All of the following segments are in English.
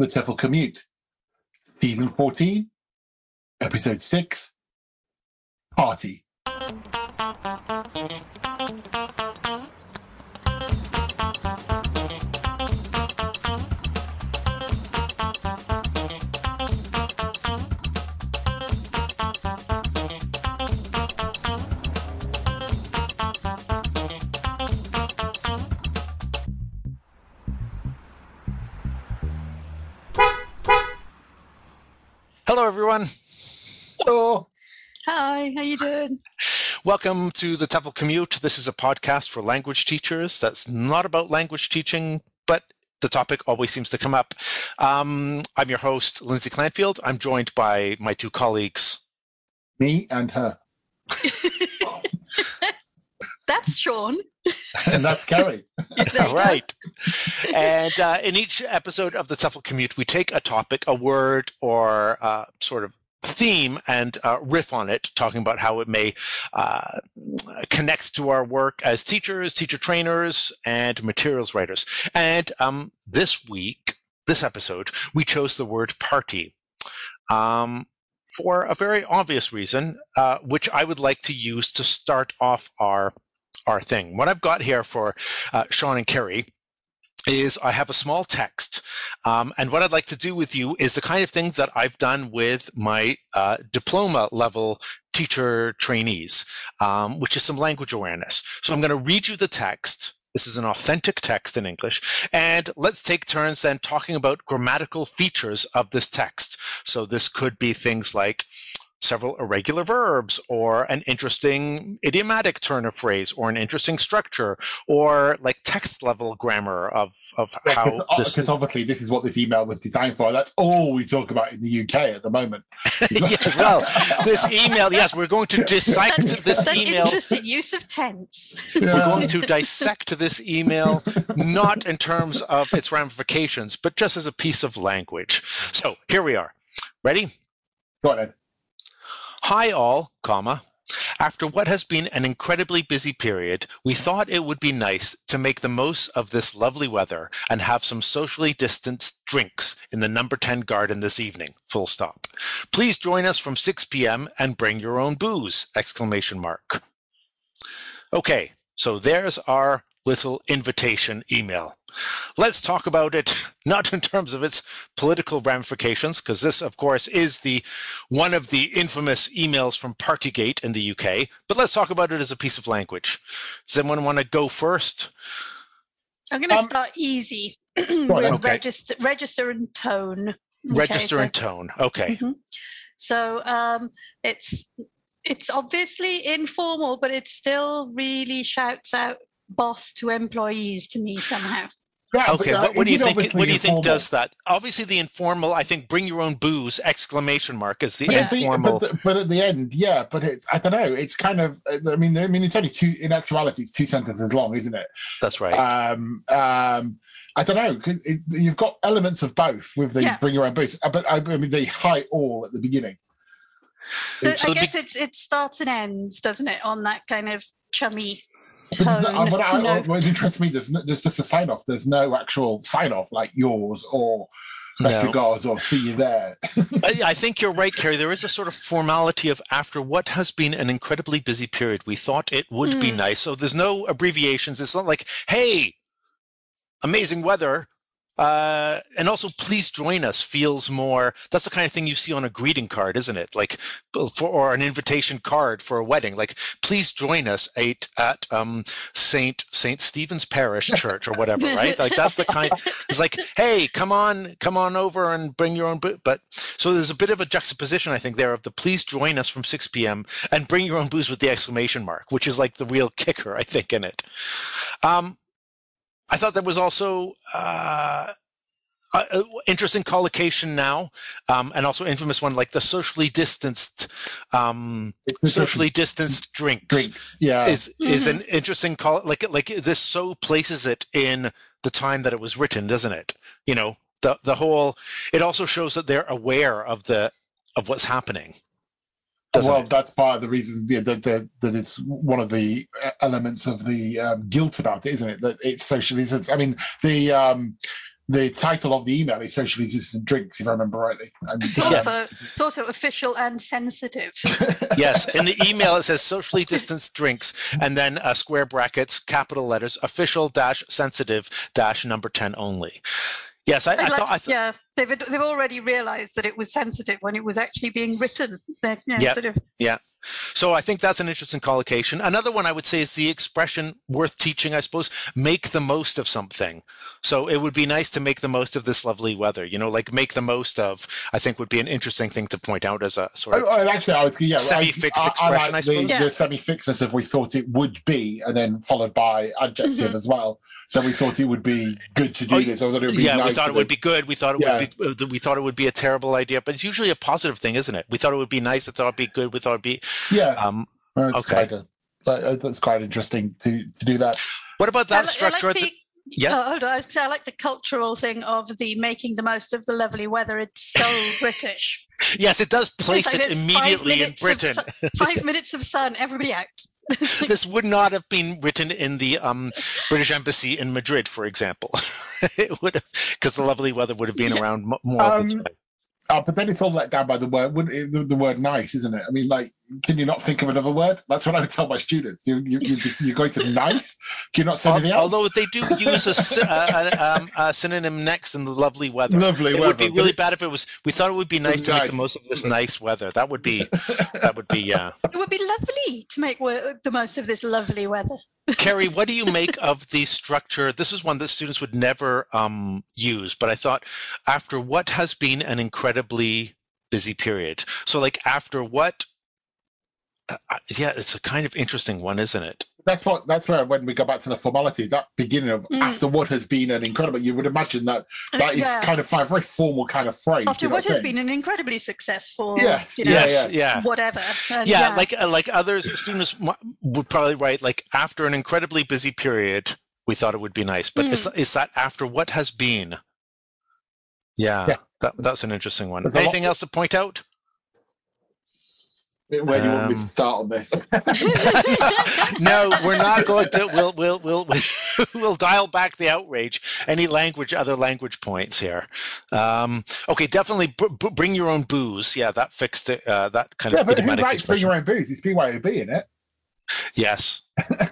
The TEFL Commute, Season 14, Episode 6, Party. Hello, everyone. Hello. Hi, how you doing? Welcome to the TEFL Commute. This is a podcast for language teachers that's not about language teaching, but the topic always seems to come up. Um, I'm your host, Lindsay Clandfield. I'm joined by my two colleagues. Me and her. That's Sean. And that's Kerry. There you All go. right. and uh, in each episode of the TEFL Commute, we take a topic, a word, or uh, sort of theme and uh, riff on it, talking about how it may uh, connect to our work as teachers, teacher trainers, and materials writers. And um, this week, this episode, we chose the word party. Um, for a very obvious reason, uh, which I would like to use to start off our our thing. What I've got here for uh, Sean and Kerry is I have a small text. Um, and what I'd like to do with you is the kind of things that I've done with my uh, diploma level teacher trainees, um, which is some language awareness. So I'm going to read you the text. This is an authentic text in English. And let's take turns then talking about grammatical features of this text. So this could be things like several irregular verbs or an interesting idiomatic turn of phrase or an interesting structure or like text level grammar of, of how this Because obviously this is what this email was designed for. That's all we talk about in the UK at the moment. yes well this email yes we're going to dissect That's, this that's email interesting use of tense. we're going to dissect this email not in terms of its ramifications but just as a piece of language so here we are ready Go then. Hi all, comma. After what has been an incredibly busy period, we thought it would be nice to make the most of this lovely weather and have some socially distanced drinks in the number 10 garden this evening. Full stop. Please join us from 6 p.m. and bring your own booze! Exclamation mark. Okay, so there's our little invitation email. Let's talk about it not in terms of its political ramifications, because this, of course, is the one of the infamous emails from Partygate in the UK. But let's talk about it as a piece of language. Does anyone want to go first? I'm going to Um, start easy with. Okay. register, register and tone. Okay, Register so- and tone. Okay. Mhm. So um, it's it's obviously informal, but it still really shouts out boss to employees to me somehow. Yeah, but, Okay. uh, What, what do you think? What do you think does that? Obviously, the informal. I think bring your own booze! Exclamation mark is the But, at the- informal. but, the- but at the end, yeah. But it's I don't know. It's kind of. I mean, I mean, it's only two. In actuality, it's two sentences long, isn't it? That's right. Um, um, I don't know. it, you've got elements of both with the Yeah. bring your own booze, Uh, but I, I mean, the high all at the beginning. But So I the guess it's it starts and ends, doesn't it, on that kind of chummy tone? there's no- what, I, note. what interests me, there's, no, there's just a sign off. There's no actual sign off like yours or best No. regards or see you there. I, I think you're right, Carrie. There is a sort of formality of after what has been an incredibly busy period, we thought it would be Mm. nice. So there's no abbreviations. It's not like, hey, amazing weather. Uh, and also, please join us feels more. That's the kind of thing you see on a greeting card, isn't it? Like, for or an invitation card for a wedding. Like, please join us at at um, Saint Saint Stephen's Parish Church or whatever, right? Like that's the kind. It's like, hey, come on, come on over and bring your own. Bo-. But so there's a bit of a juxtaposition, I think, there of the please join us from 6 p.m. and bring your own booze with the exclamation mark, which is like the real kicker, I think, in it. Um, I thought that was also uh, uh, interesting collocation now, um, and also infamous one like the socially distanced, um, socially distanced drinks drinks. Yeah. is is an interesting call. Like like this so places it in the time that it was written, doesn't it? You know the the whole. It also shows that they're aware of the of what's happening. Doesn't well, it? that's part of the reason yeah, that, that that it's one of the uh, elements of the um, guilt about it, isn't it? That it's socially. It's, I mean, the um, the title of the email is socially distant drinks, if I remember rightly. And, It's Yes. also, it's also official and sensitive. yes, in the email it says socially distanced drinks, and then uh, square brackets, capital letters, official dash sensitive dash number ten only. Yes, I, I They'd like- thought. I thought yeah, they've they've already realised that it was sensitive when it was actually being written. They're, you know, Yeah. sort of So I think that's an interesting collocation. Another one I would say is the expression worth teaching, I suppose, make the most of something. So it would be nice to make the most of this lovely weather, you know, like make the most of, I think would be an interesting thing to point out as a sort Oh, of, oh, actually, I would, yeah, Semi-fixed I, expression, I like suppose. The, Yeah. the semi-fixedness of we thought it would be, and then followed by adjective Mhm. as well. So we thought it would be good to do Oh, this. I thought it would be yeah, nice we thought it would be good. We thought it Yeah. would be, uh, we thought it would be a terrible idea, but it's usually a positive thing, isn't it? We thought it would be nice. I thought it'd be good. We thought it'd be, Yeah, um, that's okay. Quite a, uh, that's quite interesting to, to do that. what about that li- I structure? like the- the, Yeah. Oh, hold on. I say, I like the cultural thing of the making the most of the lovely weather. It's so British. yes, it does place like it immediately in Britain. su- five minutes of sun, everybody out. this would not have been written in the um, British Embassy in Madrid, for example. it would have, because the lovely weather would have been Yeah. around mo- more of the Um, time. Uh, but then it's all let down by the word, wouldn't it, the, the word nice, isn't it? I mean, like, can you not think of another word? That's what I would tell my students. You, you, you, you're going to nice? Can you not say anything else? Although they do use a, a, a, um, a synonym next in the lovely weather. Lovely it weather. would be really bad if it was. We thought it would be nice to make the most of this nice weather. That would be. That would be. Yeah. It would be lovely to make wo- the most of this lovely weather. Carrie, what do you make of the structure? This is one that students would never um, use, but I thought after what has been an incredibly busy period. So, like after what? Uh, uh, yeah, it's a kind of interesting one, isn't it? that's what that's where when we go back to the formality that beginning of Mm. after what has been an incredible you would imagine that that is Yeah. kind of a very formal kind of phrase After you know what I'm has been an incredibly successful, Yeah, you know, yes, yeah. whatever. And yeah, like uh, like others students would probably write like after an incredibly busy period, we thought it would be nice. But is, is that after what has been? Yeah, Yeah. that that's an interesting one. There's Anything else to point out? Where do you want me Um, to start on this no, we're not going to. We'll we'll we'll we'll dial back the outrage. Any language, other language points here. Um, okay, definitely b- b- bring your own booze. Yeah, that fixed it. Uh, that kind yeah of but who bring your own booze it's BYOB in it Yes.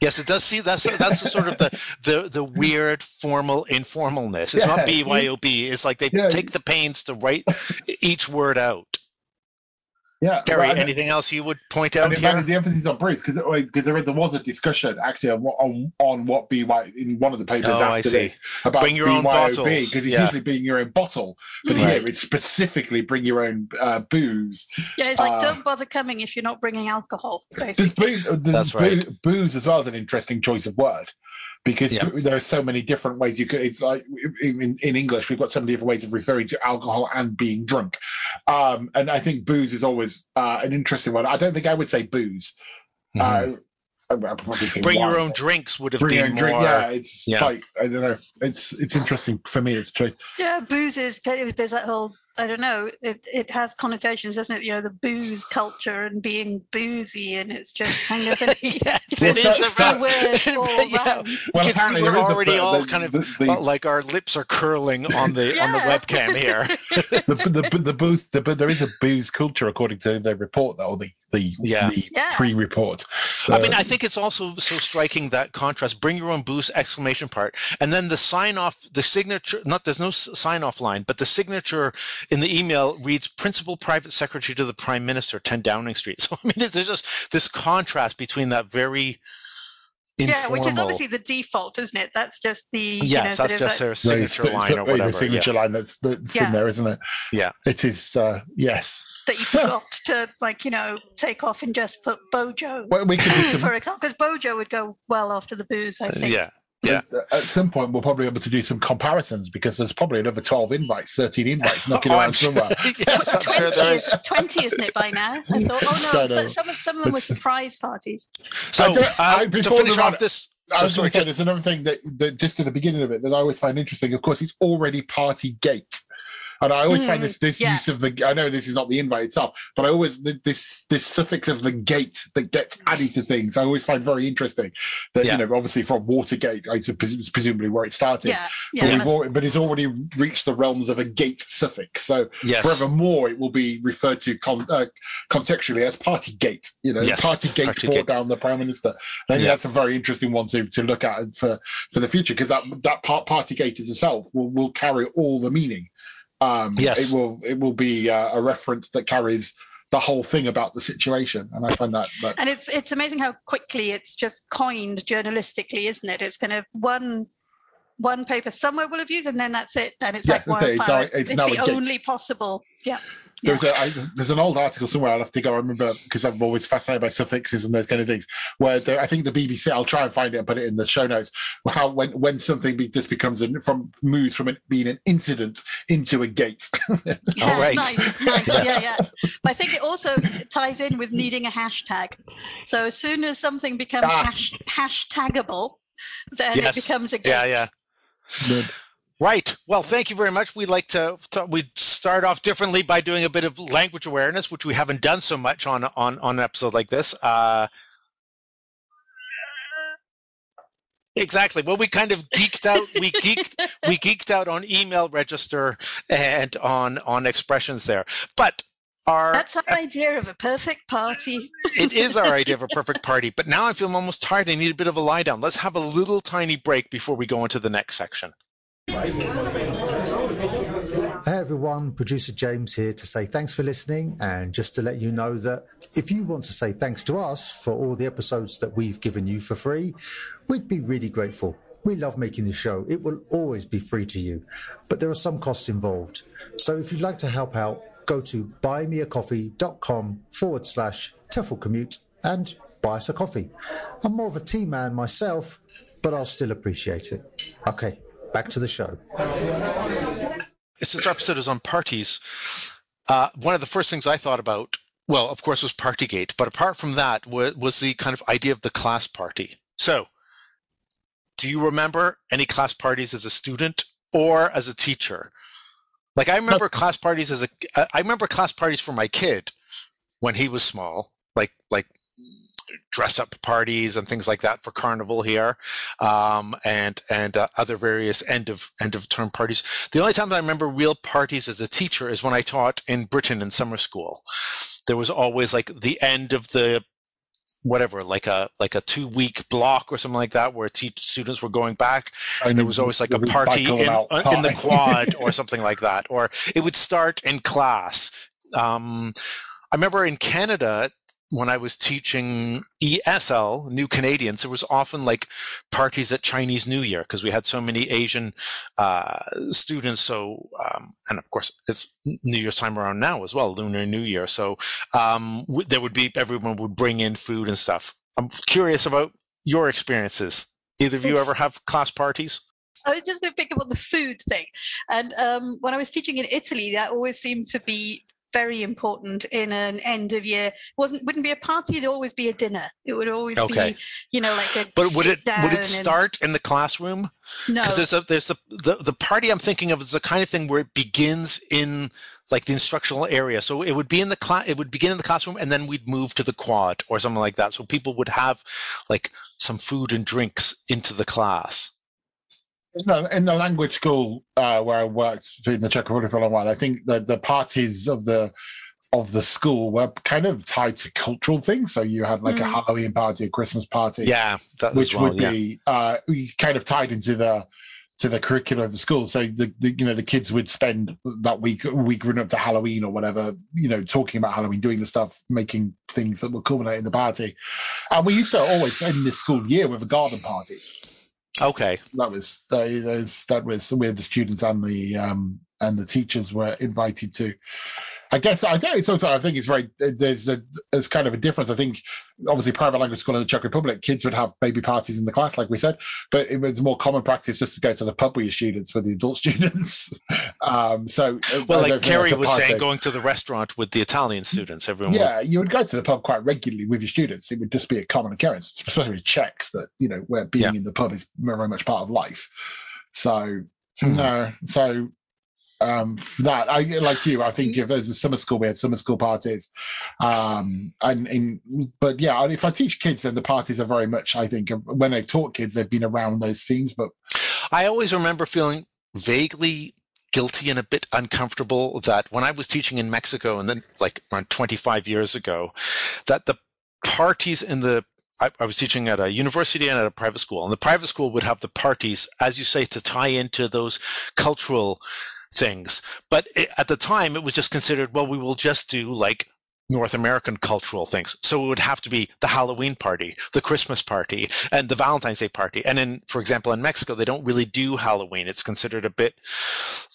Yes, it does see that's that's the sort of the the the weird formal informalness. It's not Yeah. BYOB. It's like they Yeah. take the pains to write each word out. Yeah Gary, right. anything else you would point point out it here? the emphasis on Bruce because because there, there was a discussion actually on, what- on on what BY in one of the papers Oh, I after see. this about Bring your own bottles, because it's yeah. usually being your own bottle, but Mm. here it's specifically bring your own uh, booze. yeah, it's like uh, don't bother coming if you're not bringing alcohol. Basically. booze, there's That's boo- right. Booze as well is an interesting choice of word because Yeah. there are so many different ways you could. It's like in, in English we've got so many different ways of referring to alcohol and being drunk, um, and I think booze is always uh, an interesting one. I don't think I would say booze. Uh, I would probably say Bring your own drinks would have Bring been more. drink. Yeah, it's yeah. like I don't know. It's it's interesting for me. It's a choice. Yeah, booze is there's that whole I don't know. It it has connotations, doesn't it? You know, the booze culture and being boozy, and it's just kind of an yes, Well, it so- is it's a the word yeah. Well, can apparently we're there is a- already all the- kind of the- the- well, like our lips are curling on the on the webcam here. the, the, the booze, the, but there is a booze culture according to the report, though, or the the, Yeah. the Yeah. pre-report. I mean, Uh, I think it's also so striking that contrast. Bring your own booze! Exclamation part, and then the sign off, the signature. Not there's no sign off line, but the signature in the email reads "Principal Private Secretary to the Prime Minister, 10 Downing Street." So I mean, there's just this contrast between that very Informal. Yeah, which is obviously the default, isn't it? That's just the you know, yes, that's of just like- their signature the- line or whatever. The signature line that's that's Yeah. in there, isn't it? Yeah. It is. Uh, yes. that you forgot to like you know take off and just put Bojo, Well, we could do some. for example, because Bojo would go well after the booze. I think. yeah. Yeah. At some point, we'll probably be able to do some comparisons because there's probably another 12 invites, 13 invites knocking Oh, around somewhere. yes, I'm sure Twenty there is is. twenty, isn't it by now? I thought, oh no, know. some of some of them were surprise parties. So I don't- uh, I- to finish we off this, I was sorry, going to say, there's another thing that, that just at the beginning of it that I always find interesting. Of course, it's already party gate. And I always find Mm, this this yeah. use of the. I know this is not the invite itself, but I always this this suffix of the gate that gets added to things. I always find very interesting. That Yeah. you know, obviously from Watergate, I suppose presumably where it started. Yeah, But, yeah. we've al- but it's already reached the realms of a gate suffix. So Yes. forevermore, it will be referred to con- uh, contextually as party gate. You know, Yes, party gate party brought gate. down the prime minister. I think Yeah. that's a very interesting one to, to look at for, for the future because that that part, party gate is itself will, will carry all the meaning. Um, Yes. it will it will be uh, a reference that carries the whole thing about the situation, and I find that that And it's it's amazing how quickly it's just coined journalistically, isn't it? It's kind of one one paper somewhere will have used, and then that's it. And it's Yeah, like okay, it's now- it's It's, now the a only possible. Yeah. yeah. There's, a, I, there's an old article somewhere I'll have to go. I remember because I'm always fascinated by suffixes and those kind of things. Where the, I think the BBC, I'll try and find it and put it in the show notes. How when when something be, just becomes an, from moves from it being an incident into a gate. Yeah, All right. Nice, nice. Yes. Yeah, yeah. But I think it also ties in with needing a hashtag. So as soon as something becomes Ah. hash, hashtagable, then Yes. it becomes a gate. Yeah, yeah. Right. Well, thank you very much. We like to, to we start off differently by doing a bit of language awareness, which we haven't done so much on on on an episode like this. Uh, exactly. Well, we kind of geeked out. We geeked we geeked out on email register and on on expressions there, but. Our, That's our idea of a perfect party. it is our idea of a perfect party, but now I feel almost tired. I need a bit of a lie down. Let's have a little tiny break before we go into the next section. Hey everyone, producer James here to say thanks for listening and just to let you know that if you want to say thanks to us for all the episodes that we've given you for free, we'd be really grateful. We love making the show. It will always be free to you, but there are some costs involved. So if you'd like to help out, go to buymeacoffee.com forward slash Tefl commute and buy us a coffee. I'm more of a tea man myself, but I'll still appreciate it. Okay, back to the show. since our episode is on parties, uh, one of the first things I thought about, well, of course, was Partygate, but apart from that, was, was the kind of idea of the class party. So, do you remember any class parties as a student or as a teacher? Like I remember class parties as a, I remember class parties for my kid when he was small, like like dress up parties and things like that for carnival here um, and and uh, other various end of end of term parties. The only time i remember real parties as a teacher is when i taught in britain in summer school. There was always like the end of the whatever like a like a two week block or something like that where te- students were going back and there was always like a party in, uh, in the quad or something like that or it would start in class. Um, i remember in canada when I was teaching ESL, New Canadians, there was often like parties at Chinese New Year because we had so many Asian uh, students. So, um, and of course, it's New Year's time around now as well, Lunar New Year. So um, there would be everyone would bring in food and stuff. I'm curious about your experiences. Either of you ever have class parties? I was just going to pick up on the food thing. And um, when I was teaching in Italy, that always seemed to be very important in an end of year. wasn't wouldn't be a party; it'd always be a dinner. It would always Okay. be, you know, like a. But would it would it and- start in the classroom? No, Because there's a there's a the, the party I'm thinking of is the kind of thing where it begins in like the instructional area. So it would be in the class it would begin in the classroom and then we'd move to the quad or something like that. So people would have like some food and drinks into the class. No, in the language school uh, where I worked in the Czech Republic for a long while, I think the the parties of the of the school were kind of tied to cultural things. So you had like a Mm. Halloween party, a Christmas party, Yeah, that which well. would yeah. be uh, kind of tied into the to the curriculum of the school. So the, the you know the kids would spend that week week running up to Halloween or whatever, you know, talking about Halloween, doing the stuff, making things that would culminate in the party. And we used to always end the school year with a garden party Okay. that was that was that was where the students and the um and the teachers were invited to i guess i think i think it's very there's a there's kind of a difference i think obviously private language school in the czech republic kids would have baby parties in the class like we said but it was more common practice just to go to the pub with your students with the adult students um so Well, like Kerry was part saying, going to the restaurant with the Italian students, everyone. would- yeah, you would go to the pub quite regularly with your students. It would just be a common occurrence, especially with Czechs that you know where being Yeah. in the pub is very much part of life. So Hmm. no, so um, that. I like you. I think if there's a summer school, we have summer school parties, um, and in but yeah, if I teach kids, then the parties are very much. I think when I taught kids, they've been around those themes. But I always remember feeling vaguely guilty and a bit uncomfortable that when I was teaching in Mexico and then like around 25 years ago, that the parties in the I, I, was teaching at a university and at a private school, and the private school would have the parties, as you say, to tie into those cultural things. But it, at the time, it was just considered, well, we will just do like North American cultural things. So it would have to be the Halloween party, the Christmas party, and the Valentine's Day party. And in, for example, in Mexico, they don't really do Halloween. It's considered a bit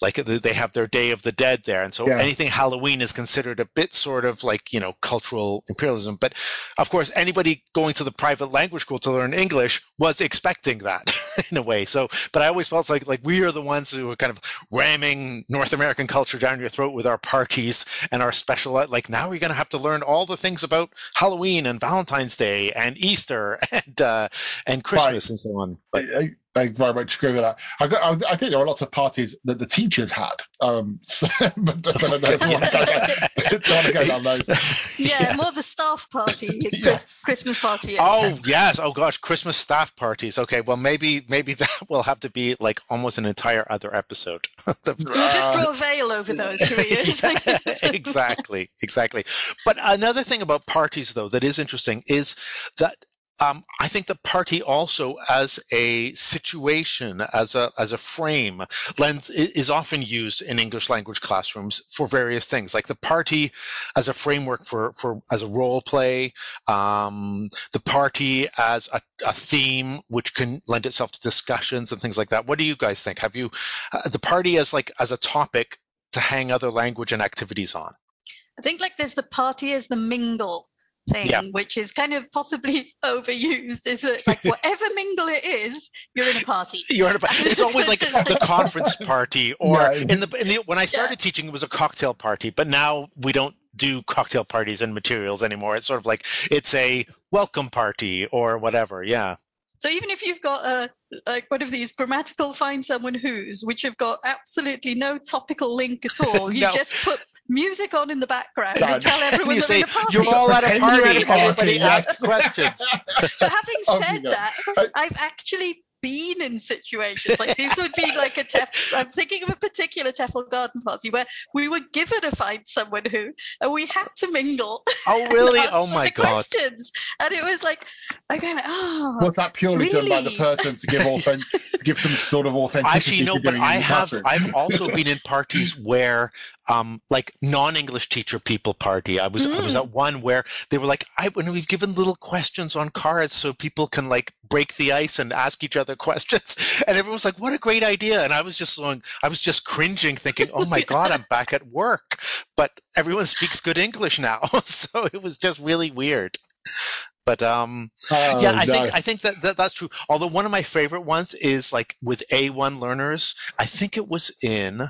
like they have their Day of the Dead there. And so yeah. anything Halloween is considered a bit sort of like, you know, cultural imperialism. But of course, anybody going to the private language school to learn English was expecting that in a way. So, but I always felt like, like we are the ones who are kind of ramming North American culture down your throat with our parties and our special, like now we're going to have to learn all the things about Halloween and Valentine's Day and Easter and uh, and Christmas right. and so on. But, I, I very much agree with that. I, got, I, think there were lots of parties that the teachers had, um, so, but, but I don't, want to go down those. Yeah, yeah, more the staff party, yeah. Christmas party. Oh yes, oh gosh, Christmas staff parties. Okay, well maybe maybe that will have to be like almost an entire other episode. the, we'll just draw a veil over those yeah, exactly, exactly. But another thing about parties, though, that is interesting is that um, I think the party also as a situation, as a as a frame, lens is often used in English language classrooms for various things, like the party as a framework for for as a role play, um, the party as a, a, theme which can lend itself to discussions and things like that. What do you guys think? Have you uh, the party as like as a topic to hang other language and activities on? I think like there's the party as the mingle thing, yeah. which is kind of possibly overused. Is it like whatever mingle it is, you're in a party. You're in a party. It's always like the conference party, or yeah. in the in the when I started yeah. teaching, it was a cocktail party, but now we don't do cocktail parties and materials anymore. It's sort of like it's a welcome party or whatever. Yeah. So even if you've got a like one of these grammatical find someone who's, which have got absolutely no topical link at all, you no. just put music on in the background God. and tell everyone you say, You're all at a party. Everybody asks questions. But having oh, said that, I've actually been in situations like these would be like a TEF. I'm thinking of a particular TEFL garden party where we were given a find someone who, and we had to mingle. Oh really? oh my god! Questions, and it was like, again, oh. Was that purely really? done by the person to give offense to give some sort of authenticity? Actually, no, but I have. I've also been in parties where um, like non-English teacher people party. I was mm. I was mm. at one where they were like, I when we've given little questions on cards so people can like break the ice and ask each other questions, and everyone was like, "What a great idea!" And I was just going, I was just cringing, thinking, "Oh my god, I'm back at work," but everyone speaks good English now, so it was just really weird. But um, oh, yeah, I think I think that, that that's true. Although one of my favorite ones is like with A1 learners. I think it was in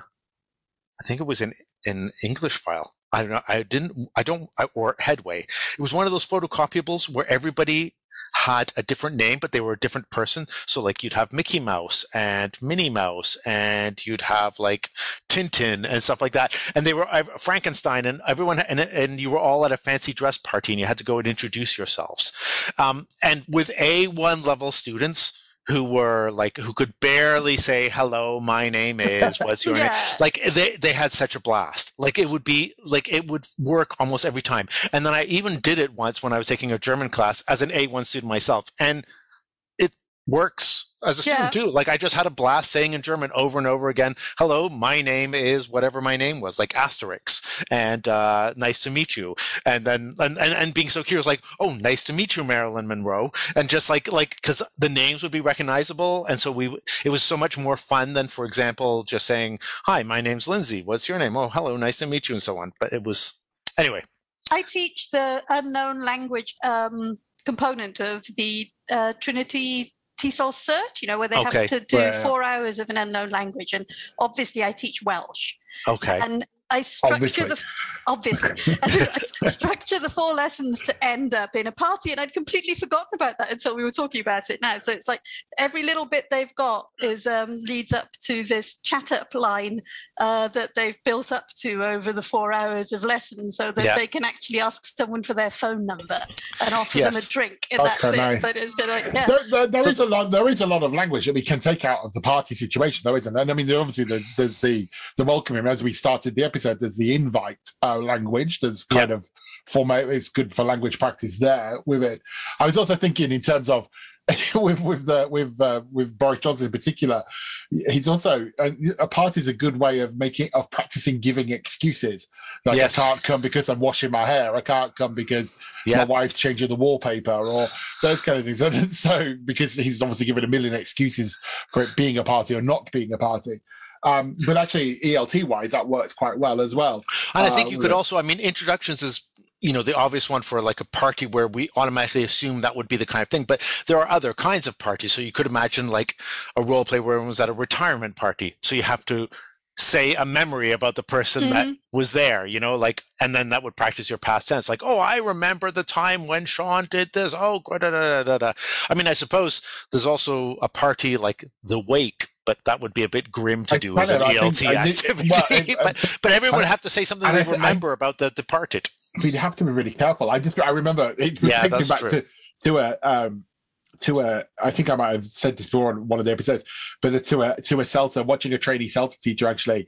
I think it was in an English file. I don't know. I didn't, I don't, I, or Headway. It was one of those photocopyables where everybody had a different name, but they were a different person. So like you'd have Mickey Mouse and Minnie Mouse and you'd have like Tintin and stuff like that. And they were uh, Frankenstein and everyone, and, and you were all at a fancy dress party and you had to go and introduce yourselves. Um, and with A1 level students, who were like who could barely say hello my name is what's your yeah. name like they they had such a blast. Like it would be like it would work almost every time. And then i even did it once when i was taking a german class as an a1 student myself. And works as a student yeah. too. Like I just had a blast saying in German over and over again, hello, my name is whatever my name was, like Asterix, and uh, nice to meet you. And then and, and, and being so curious, like, oh, nice to meet you, Marilyn Monroe. And just like like because the names would be recognizable, and so we it was so much more fun than, for example, just saying, hi, my name's Lindsay. What's your name? Oh, hello, nice to meet you, and so on. But it was anyway. I teach the unknown language um, component of the uh, Trinity TESOL cert, you know, where they okay. have to do yeah. four hours of an unknown language. And obviously, I teach Welsh. Okay. And I structure the obviously. structure the four lessons to end up in a party. And I'd completely forgotten about that until we were talking about it now. So it's like every little bit they've got is um, leads up to this chat up line uh, that they've built up to over the four hours of lessons so that Yeah. they can actually ask someone for their phone number and offer them a drink. And That's that's, quite it. But it's been like, yeah. There, there, there So- is a lot. There is a lot of language that we can take out of the party situation, though, isn't there? And I mean, obviously, there's, there's the the welcoming. As we started the episode, there's the invite uh, language. There's kind of format. It's good for language practice there with it. I was also thinking in terms of with with the with uh, with Boris Johnson in particular. He's also a, a party is a good way of making of practicing giving excuses. Like Yes. I can't come because I'm washing my hair. I can't come because Yeah. my wife's changing the wallpaper or those kind of things. And so because he's obviously given a million excuses for it being a party or not being a party. Um, but actually, ELT wise, that works quite well as well. And I think Uh, you could also, I mean, introductions is, you know, the obvious one for like a party where we automatically assume that would be the kind of thing. But there are other kinds of parties. So you could imagine like a role play where everyone was at a retirement party. So you have to say a memory about the person that was there, you know, like, and then that would practice your past tense. Like, oh, I remember the time when Sean did this. Oh, da, da, da, da, da. I mean, I suppose there's also a party like the wake, but that would be a bit grim to I do as an kind of- I ELT think- I think- activity. well, I- I- but, but everyone would have to say something they I thi- I- remember about the departed. we'd have to be really careful. I just I remember it Yeah, thinking that's back true. to to a um to a I think I might have said this before on one of the episodes, but to a to a Celta watching a trainee Celta teacher actually.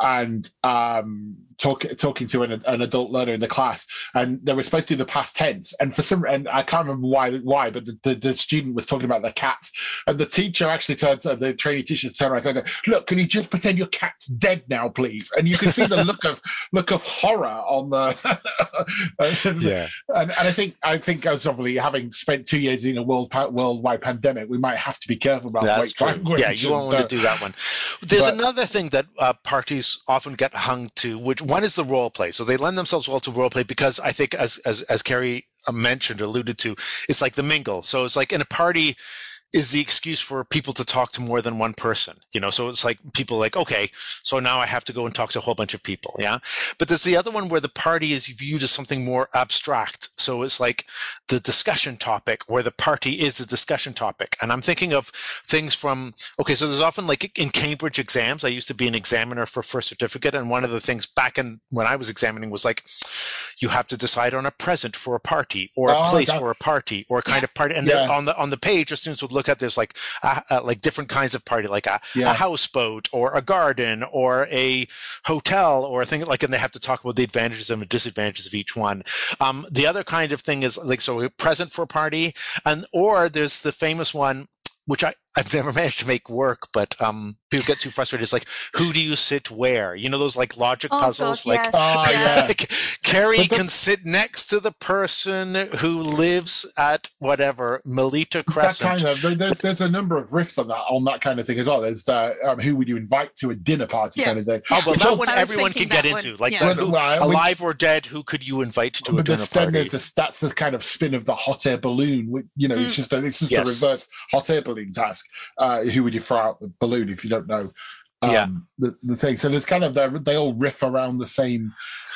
And um talk, talking to an, an adult learner in the class and they were supposed to do the past tense and for some and I can't remember why why but the, the, the student was talking about the cat and the teacher actually turned the trainee teacher turned around and said look can you just pretend your cat's dead now please and you can see the look of look of horror on the Yeah. and, and I think I think as obviously having spent two years in a world worldwide pandemic, we might have to be careful about That's true. language. Yeah, you won't want to do that one. There's but- another thing that uh, parties often get hung to, which one is the role play. So they lend themselves well to role play because I think, as as as Carrie mentioned, alluded to, it's like the mingle. So it's like in a party is the excuse for people to talk to more than one person. You know, so it's like people like, okay, so now I have to go and talk to a whole bunch of people. Yeah. But there's the other one where the party is viewed as something more abstract. So it's like the discussion topic where the party is the discussion topic. And I'm thinking of things from, okay, so there's often like in Cambridge exams, I used to be an examiner for first certificate. And one of the things back in when I was examining was like, you have to decide on a present for a party or a Oh, place that- for a party or a kind Yeah. of party. And Yeah. then on the, on the page, the students would look at this like, uh, uh, like different kinds of party, like a, a houseboat or a garden or a hotel or a thing like, and they have to talk about the advantages and the disadvantages of each one. Um, the other kind of thing is like, so a present for a party and, or there's the famous one, which I, I've never managed to make work, but um, people get too frustrated. It's like, who do you sit where? You know, those like logic Oh, puzzles, God, like, yes. Oh, yeah. like Carrie the- can sit next to the person who lives at whatever Melita that Crescent. kind of there's, there's a number of riffs on that on that kind of thing as well. There's the um, who would you invite to a dinner party Yeah. kind of thing. Oh, well, Which that one everyone can get that into. Like, yeah. who, Well, which- alive or dead, who could you invite to a dinner there's, then party? there's this, that's the kind of spin of the hot air balloon. You know, it's Mm. just a, it's just Yes. a reverse hot air balloon task. Uh, who would you throw out the balloon if you don't know? Um, Yeah. the, the thing. So there's kind of they all riff around the same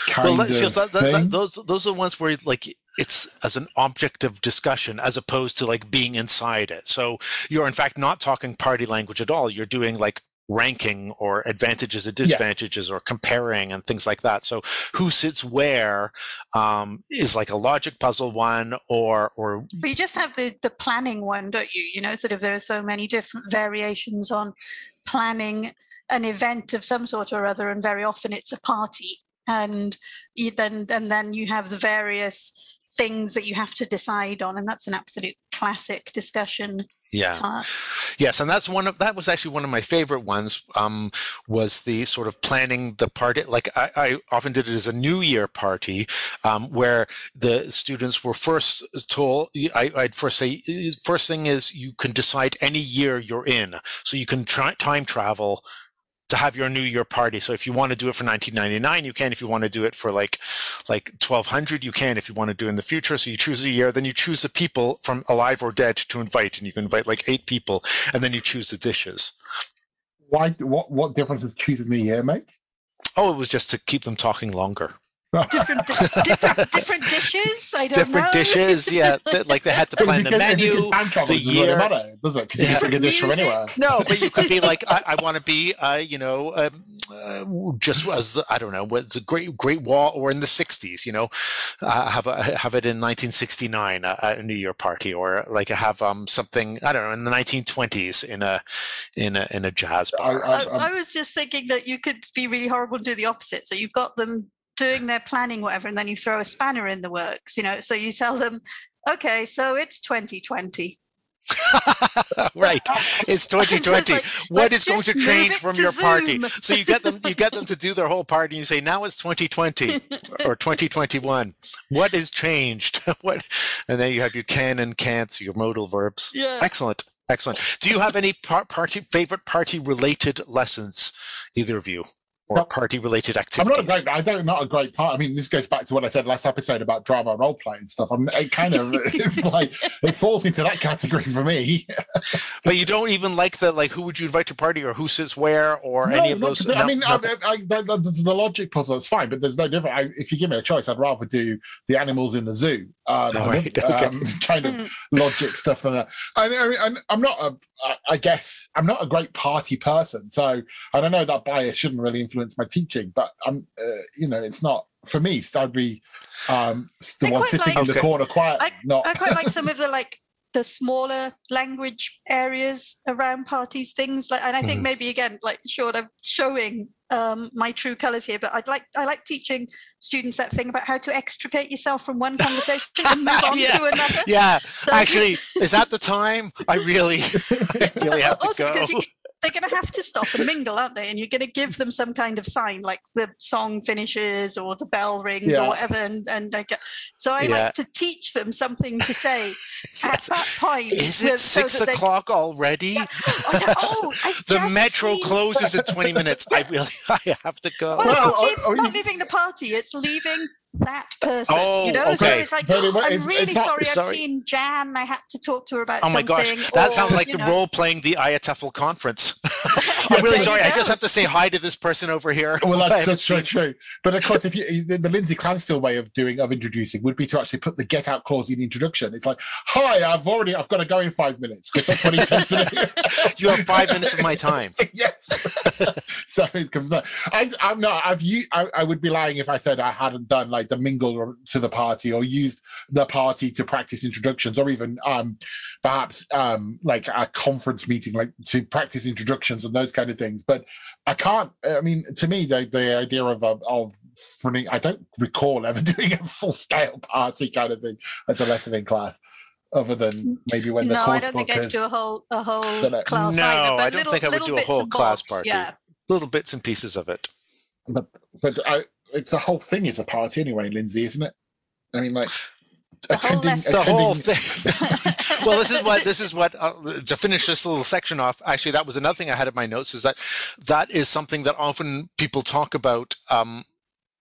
kind well, of just, that, that, thing. that, those those are the ones where like it's as an object of discussion as opposed to like being inside it. So you're in fact not talking party language at all. You're doing like ranking or advantages and disadvantages or comparing and things like that. So who sits where um, is like a logic puzzle one or or But you just have the the planning one, don't you? You know, sort of there are so many different variations on planning an event of some sort or other, and very often it's a party. And you then and then you have the various things that you have to decide on, and that's an absolute classic discussion yeah. Yes, and that's one of that was actually one of my favorite ones. Um, was the sort of planning the party. Like I, I often did it as a New Year party, um, where the students were first told. I, I'd first say first thing is you can decide any year you're in, so you can try, time travel to have your New Year party. So if you want to do it for 1999, you can. If you want to do it for like like 1200, you can. If you want to do in the future, so you choose a year, then you choose the people from alive or dead to invite, and you can invite like eight people, and then you choose the dishes. Why? What? What difference does choosing the year make? Oh, it was just to keep them talking longer. Different di- different different dishes. I don't Different know. dishes, yeah. Like they had to plan the Because if you menu, can time travel, the it really year. matter, does it? Because you can bring a dish from anywhere. No, but you could be like, I, I want to be, uh, you know, um, uh, just as I don't know, what's a great Great Wall, or in the '60s, you know, uh, have a, have it in 1969, a, a New Year party, or like have um something I don't know in the 1920s in a in a in a jazz bar. I- I, I was just thinking that you could be really horrible and do the opposite. So you've got them doing their planning, whatever, and then you throw a spanner in the works. You know, so you tell them, okay, so it's 2020. right, it's 2020. like, what going to change from to your party? So you get them, you get them to do their whole party, and you say, now it's 2020 or 2021. What is changed? what? And then you have your can and can'ts, your modal verbs. Yeah. Excellent. Excellent. Do you have any par- party favorite party related lessons, either of you, or No. party related activities. I'm not a great. I don't not a great part. I mean, this goes back to what I said last episode about drama role play and stuff. I'm it kind of like it falls into that category for me. but you don't even like the like who would you invite to party or who sits where or any of those. particularly. I mean, I. I, I, the, the logic puzzle is fine, but there's no different. I, if you give me a choice, I'd rather do the animals in the zoo, um, Oh, right, okay. um, kind of logic stuff than that. I, I, I'm- I'm not a. I- I guess I'm not a great party person, so I don't know that bias shouldn't really influence my teaching. But I'm, uh, you know, it's not for me. so I'd be um, the I one sitting like- in the Okay. corner quiet, not. I quite like some of the like the smaller language areas around parties things like and i think Mhm. maybe again like short of showing um my true colors here but i'd like i like teaching students that thing about how to extricate yourself from one conversation and move on Yeah. to another yeah, So- actually, is that the time? I really, I really have to also go. you, they're going to have to stop and mingle aren't they and you're going to give them some kind of sign like the song finishes or the bell rings Yeah. or whatever and and they get, so i Yeah. like to teach them something to say at that point Is it so six that they- o'clock already? Oh, oh, I said, oh, I've The metro seen- closes in 20 minutes. I really, I have to go. Well, it's Well, not, or- leave- or not you- leaving the party; it's leaving that person. Oh, you know, so it's like, But "Oh, I'm it's- really it's not- sorry. I've seen Jan. I had to talk to her about Oh my something. gosh, that or, sounds like the know. role playing the IATEFL conference. I'm really sorry. I just have to say hi to this person over here. Well, that's, that's so true. But of course, if you the, the Lindsay Clandfield way of doing of introducing would be to actually put the get out clause in the introduction. It's like, "Hi, I've already I've got to go in five minutes because that's what he tends to do." You have five minutes of my time. yes. so it comes. Out. I, I'm not. I've I, I would be lying if I said I hadn't done like the mingle to the party or used the party to practice introductions or even um perhaps um like a conference meeting like to practice introductions and those kind of things. But I can't. I mean, to me, the the idea of of, of running, I don't recall ever doing a full scale party kind of thing as a lesson in class. Other than maybe when the no, course I don't think book I'd do a whole a whole Dunno. class No, either. But I don't little, think I would do a whole class bobs, party. Yeah, Little bits and pieces of it. but but I, it's the whole thing is a party anyway, Lindsay, isn't it? I mean, like The whole. The whole thing. well, this is what this is what uh, to finish this little section off. Actually, that was another thing I had in my notes is that that is something that often people talk about. Um,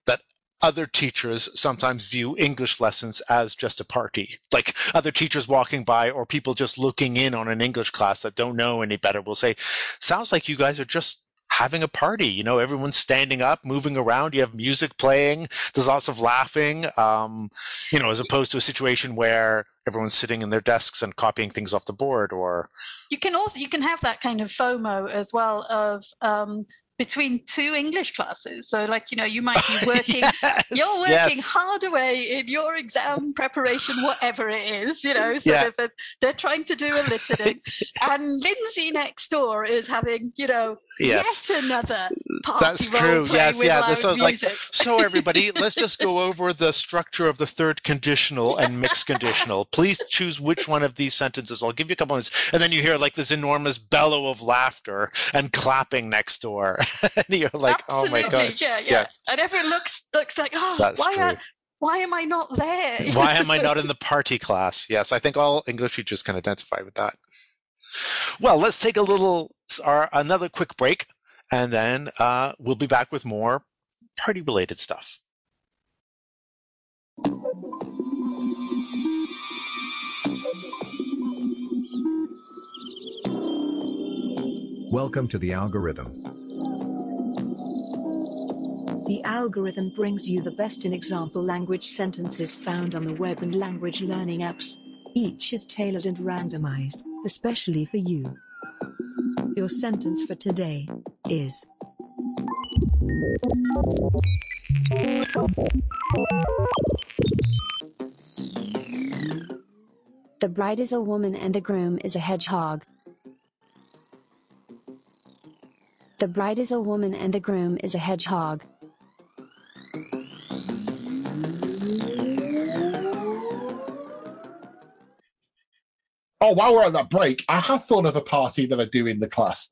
that other teachers sometimes view English lessons as just a party, like other teachers walking by or people just looking in on an English class that don't know any better will say, "Sounds like you guys are just." Having a party you know everyone's standing up moving around you have music playing there's lots of laughing um, you know, as opposed to a situation where everyone's sitting in their desks and copying things off the board or you can also you can have that kind of FOMO as well of um, between two English classes. So, like you know, you might be working. Yes, You're working yes. hard away in your exam preparation, whatever it is, you know, sort Yeah. of, and they're trying to do a listening. and Lindsay next door is having, you know, Yes. yet another party That's role true. Yes, yeah. This was like so everybody, let's just go over the structure of the third conditional and mixed conditional. Please choose which one of these sentences. I'll give you a couple of minutes. And then you hear like this enormous bellow of laughter and clapping next door. and you're like, oh my Absolutely, god. yeah, yeah, Yeah. And everyone looks looks like, oh, That's why true. are, why am I not there? Why am I not in the party class? Yes, I think all English teachers can identify with that. Well, let's take a little, our, another quick break, and then uh, we'll be back with more party related stuff. Welcome to the algorithm. The algorithm brings you the best in example language sentences found on the web and language learning apps. Each is tailored and randomized, especially for you. Your sentence for today is The bride is a woman and the groom is a hedgehog. The bride is a woman and the groom is a hedgehog. Oh, while we're on that break, I have thought of a party that I do in the class.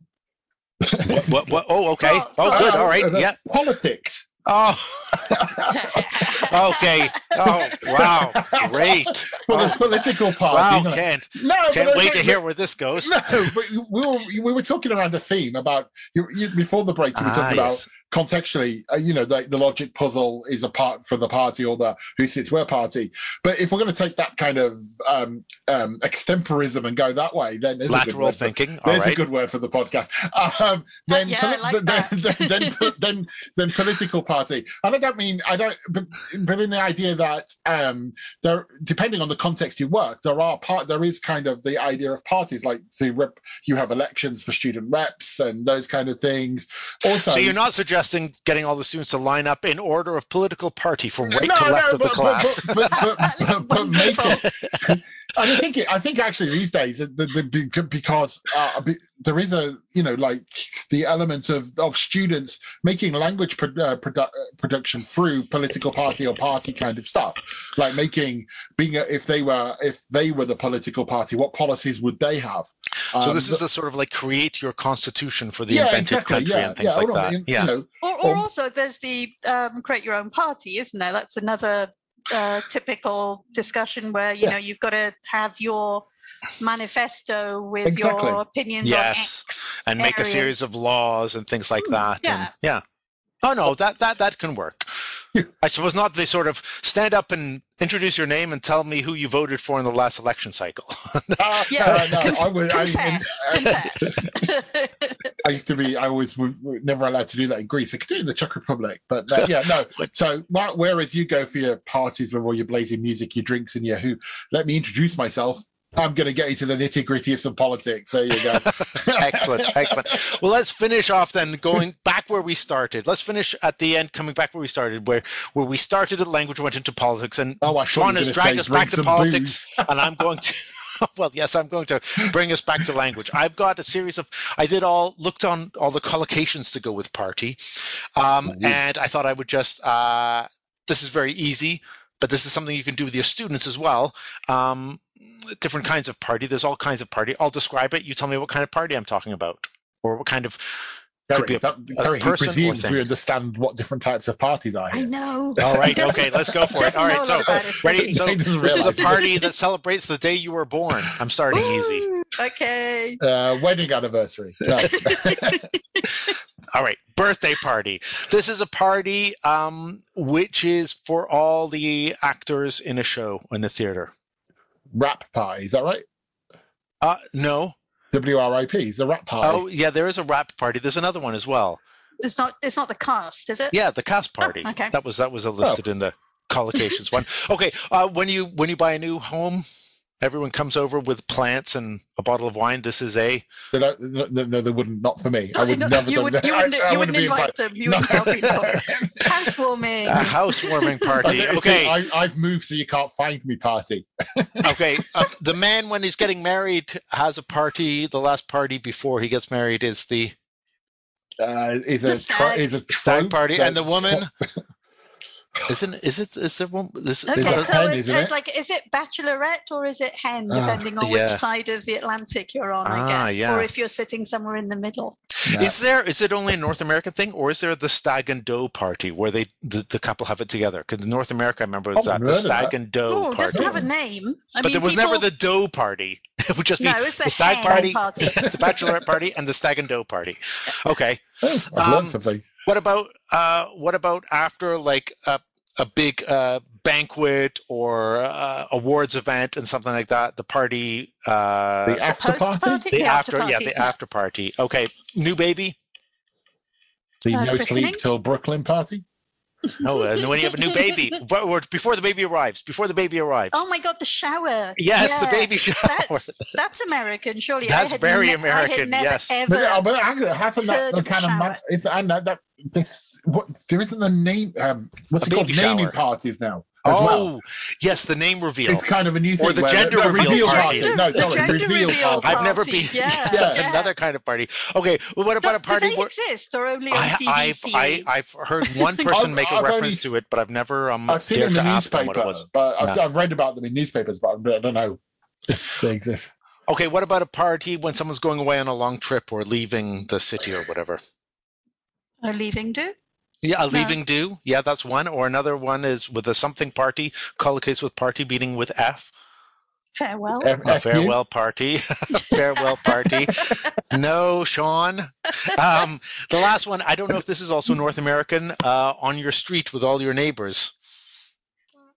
what, what, what? Oh, okay. Oh, good. All right. Uh, Yeah. Politics. Oh. okay. Oh, wow. Great. For Oh, the political party. wow, isn't it? Ken. No, Can't but- wait to hear where this goes. No, but we were we were talking around the theme about you, you, before the break. You were Ah, talking about yes. contextually, uh, you know, like the logic puzzle is a part for the party or the who sits where party. But if we're going to take that kind of um, um, extemporism and go that way, then there's a good Lateral word for- thinking. All There's a good word for the podcast. Um, then, yeah, I like then, then, then, then, then political party. And I don't mean I don't, but, but in the idea that um, there, depending on the context you work, there are part. There is kind of the idea of parties, like the rep, you have elections for student reps and those kind of things. Also, So you're not suggesting getting all the students to line up in order of political party from right No, to no, left of the but- but- class. But, but, but, but, but make it. And I think it, I think actually these days the, the, because uh, there is a you know like the element of, of students making language pro- uh, produ- uh, production through political party or party kind of stuff like making being a, if they were if they were the political party what policies would they have so Um, this is a sort of like create your constitution for the yeah, invented exactly, country yeah, and things yeah, like that. you- yeah. you know, Or, or Or- also, there's the um, create your own party, isn't there? That's another uh, typical discussion where you Yeah. know you've got to have your manifesto with Exactly. your opinions Yes. on X. and make a series of laws and things like Hmm, that. yeah. And, yeah. Oh no, that that that can work. I suppose not. They sort of stand up and introduce your name and tell me who you voted for in the last election cycle. uh, Yeah, no, no, I would. I, confess, uh, confess. I used to be. I always w- w- never allowed to do that in Greece. I could do it in the Czech Republic, but uh, yeah, no. So wh- whereas you go for your parties with all your blazing music, your drinks, and your who, let me introduce myself. I'm going to get into the nitty gritty of some politics. There you go. excellent, excellent. Well, let's finish off then, going back where we started. Let's finish at the end, coming back where we started, where where we started at language, went into politics, and Oh, I thought you Sean has dragged us back to politics, and I'm going to. Well, yes, I'm going to bring us back to language. I've got a series of. I did all looked on all the collocations to go with party, um, and I thought I would just. Uh, this is very easy, but this is something you can do with your students as well. Um, different kinds of party. There's all kinds of party. I'll describe it. You tell me what kind of party I'm talking about, or what kind of. Could be a- that, a Gary, he person or presumes we understand what different types of parties are I know. All right. Okay. Let's go for it. Doesn't All know right. a So lot about it, ready. So this is a party that celebrates the day you were born. I'm starting easy. Okay. Uh, wedding anniversary. No. All right, birthday party. This is a party um, which is for all the actors in a show in the theater. Rap party. Is that right? Uh, no. WRIP is a wrap party. Oh, yeah, there is a wrap party. There's another one as well. It's not. It's not the cast, is it? Yeah, the cast party. Oh, okay. That was that was a listed in the collocations one. Okay, uh, when you when you buy a new home, everyone comes over with plants and a bottle of wine. This is a They no, no, no, they wouldn't. Not for me. I would no, never. You, would, you wouldn't, I- I you wouldn't invite them. You wouldn't tell people. Housewarming. a housewarming party. I- Okay, I, I've moved, so you can't find me. Party. okay. Uh, the man when he's getting married has a party. The last party before he gets married is the Uh, is The a stag. is a stag party, that- and the woman. Isn't is it is there one this Okay, is so a it- hen, it- isn't it's it? like, is it bachelorette or is it hen, Ah, depending on yeah. which side of the Atlantic you're on, Ah, I guess, yeah. or if you're sitting somewhere in the middle. Yeah. Is there is it only a North American thing, or is there the stag and doe party where they the, the couple have it together? Because North America, I remember it was Oh, that the stag that. and doe Oh, it doesn't party. have a name. I but mean, there was never the doe party. It would just be No, it's the the stag party, party. the bachelorette party, and the stag and doe party. Okay. Oh, I've learned Um, something. What about uh, what about after like a a big uh, banquet or uh, awards event and something like that? The party, uh, The after party. party? the The after, after yeah, the after party. Okay, new baby. The Uh, no christening? sleep till Brooklyn party. No, and when you have a new baby, or or before the baby arrives, before the baby arrives. Oh my God, the shower. yes, the baby shower. That's, that's American, surely. That's I had very ne- I American, had never, yes. Ever, But, uh, but hang on, hasn't that the kind of shower. man, is and that, that this what there isn't the name um what's A it called baby naming parties now as oh, well. yes, the name reveal. It's kind of a new thing. Or the where gender no, reveal party. No, The gender reveal, reveal party. I've never been. yeah, yes, that's yeah. another kind of party. Okay, well, what about do, a party do they exist or only on I, TV I've, I, series? I've heard one person make a I've reference only- to it, but I've never um, I've seen dared to ask them what it was. but I've, Yeah. I've read about them in newspapers, but I don't know if they exist. Okay, what about a party when someone's going away on a long trip or leaving the city or whatever? A leaving do? Yeah, a leaving do. Yeah, that's one. Or another one is with a something party, collocates with party beating with F. Farewell. F- A F you? farewell party. farewell party. No, Sean. Um, the last one, I don't know if this is also North American, uh, on your street with all your neighbors.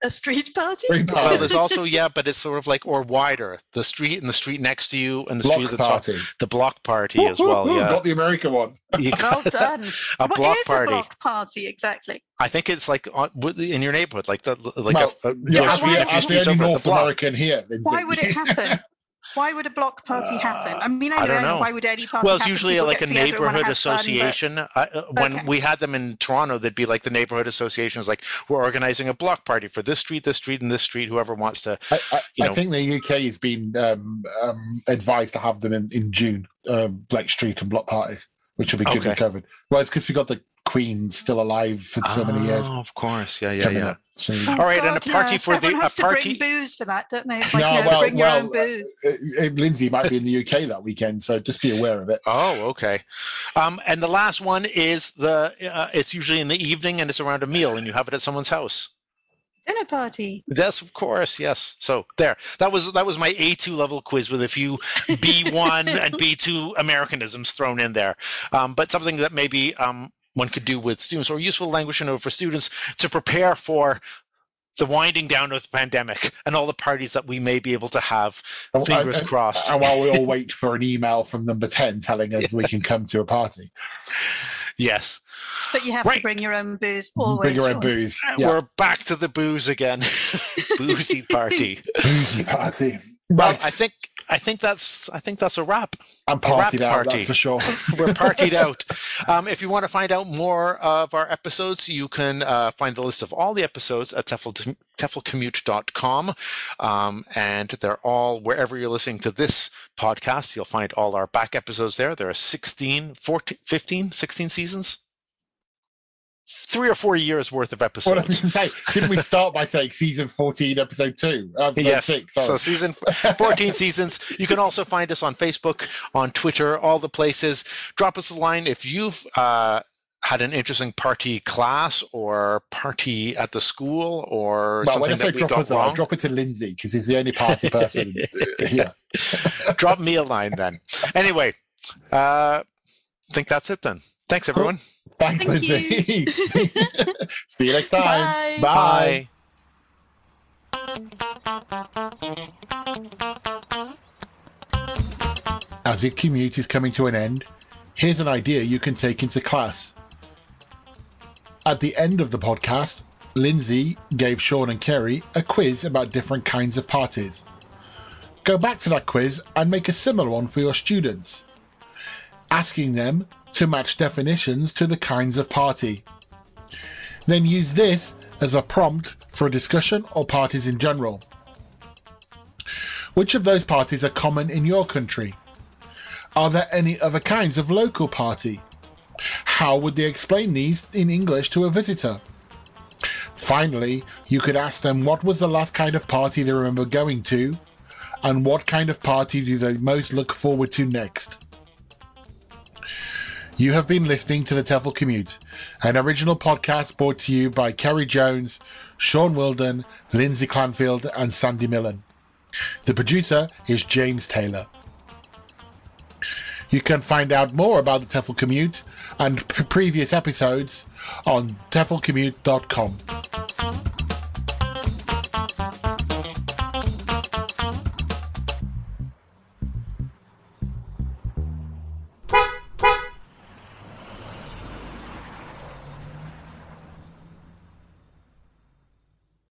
A street party? Street Well, there's also, yeah, but it's sort of like, or wider, the street and the street next to you and the street at the top. The block party as well, Woo-hoo-hoo, yeah. Not the American one. You Well got done. a What block is party. a block party exactly? I think it's like uh, on, in your neighborhood, like the like Well, a, a Yeah, your street the, a few as the streets over the North block. American here. Lindsay. Why would it happen? Why would a block party happen? I mean, I, I don't know, know. why would any party Well, it's happen? usually People like a together and wanna neighborhood have fun, but- association. uh, uh, when Okay. we had them in Toronto, they'd be like the neighborhood associations, like we're organizing a block party for this street, this street, and this street. Whoever wants to. I, I, you I think the UK has been um, um, advised to have them in, in June, um, like street and block parties, which will be good Okay. and covered. Well, it's because we got the Queen still alive for so many years. Oh, of course, yeah, yeah, yeah. So, Oh, All right, and a party yeah. for the- Everyone a to party- bring booze for that, don't they? Like, No, you know, well- bring your well, own booze. uh, uh, Lindsay might be in the UK that weekend, so just be aware of it. Oh, okay. Um, and the last one is the. Uh, it's usually in the evening, and it's around a meal, and you have it at someone's house. Dinner party. Yes, of course. Yes. So there, that was that was my A two level quiz with a few B one and B two Americanisms thrown in there, um, but something that maybe um, one could do with students or useful language to know for students to prepare for the winding down of the pandemic and all the parties that we may be able to have. Oh, fingers and- crossed. And while we all wait for an email from number 10 telling us we can come to a party, Yes, But you have Right. to bring your own booze always. bring your own Sean. booze. Yeah. we're back to the booze again. Boozy party. Boozy party. Well, I think I think that's I think that's a wrap. I'm partied out, party. that's for sure. We're partied out. Um, if you want to find out more of our episodes, you can uh, find the list of all the episodes at tefl, teflcommute.com. Um, and they're all wherever you're listening to this podcast. You'll find all our back episodes there. There are 16, 14, 15, 16 seasons. Three or four years worth of What I was episodes. say, didn't we start by saying season 14, episode 2? Episode Yes. six, So season 14 seasons. You can also find us on Facebook, on Twitter, all the places. Drop us a line if you've uh, had an interesting party class or party at the school or well, something that we drop got us, I'll wrong. drop it to Lindsay because he's the only party person here. Drop me a line then. Anyway, uh, I think that's it then. Thanks, everyone. Thanks, Thank Lindsay. See you next time. Bye. As your commute is coming to an end, here's an idea you can take into class. At the end of the podcast, Lindsay gave Sean and Kerry a quiz about different kinds of parties. Go back to that quiz and make a similar one for your students, asking them to match definitions to the kinds of party. Then use this as a prompt for a discussion or parties in general. Which of those parties are common in your country? Are there any other kinds of local party? How would they explain these in English to a visitor? Finally, you could ask them what was the last kind of party they remember going to, and what kind of party do they most look forward to next. You have been listening to the TEFL Commute, an original podcast brought to you by Kerry Jones, Sean Wilden, Lindsay Clandfield, and Sandy Millin. The producer is James Taylor. You can find out more about the TEFL Commute and p- previous episodes on teflcommute.com.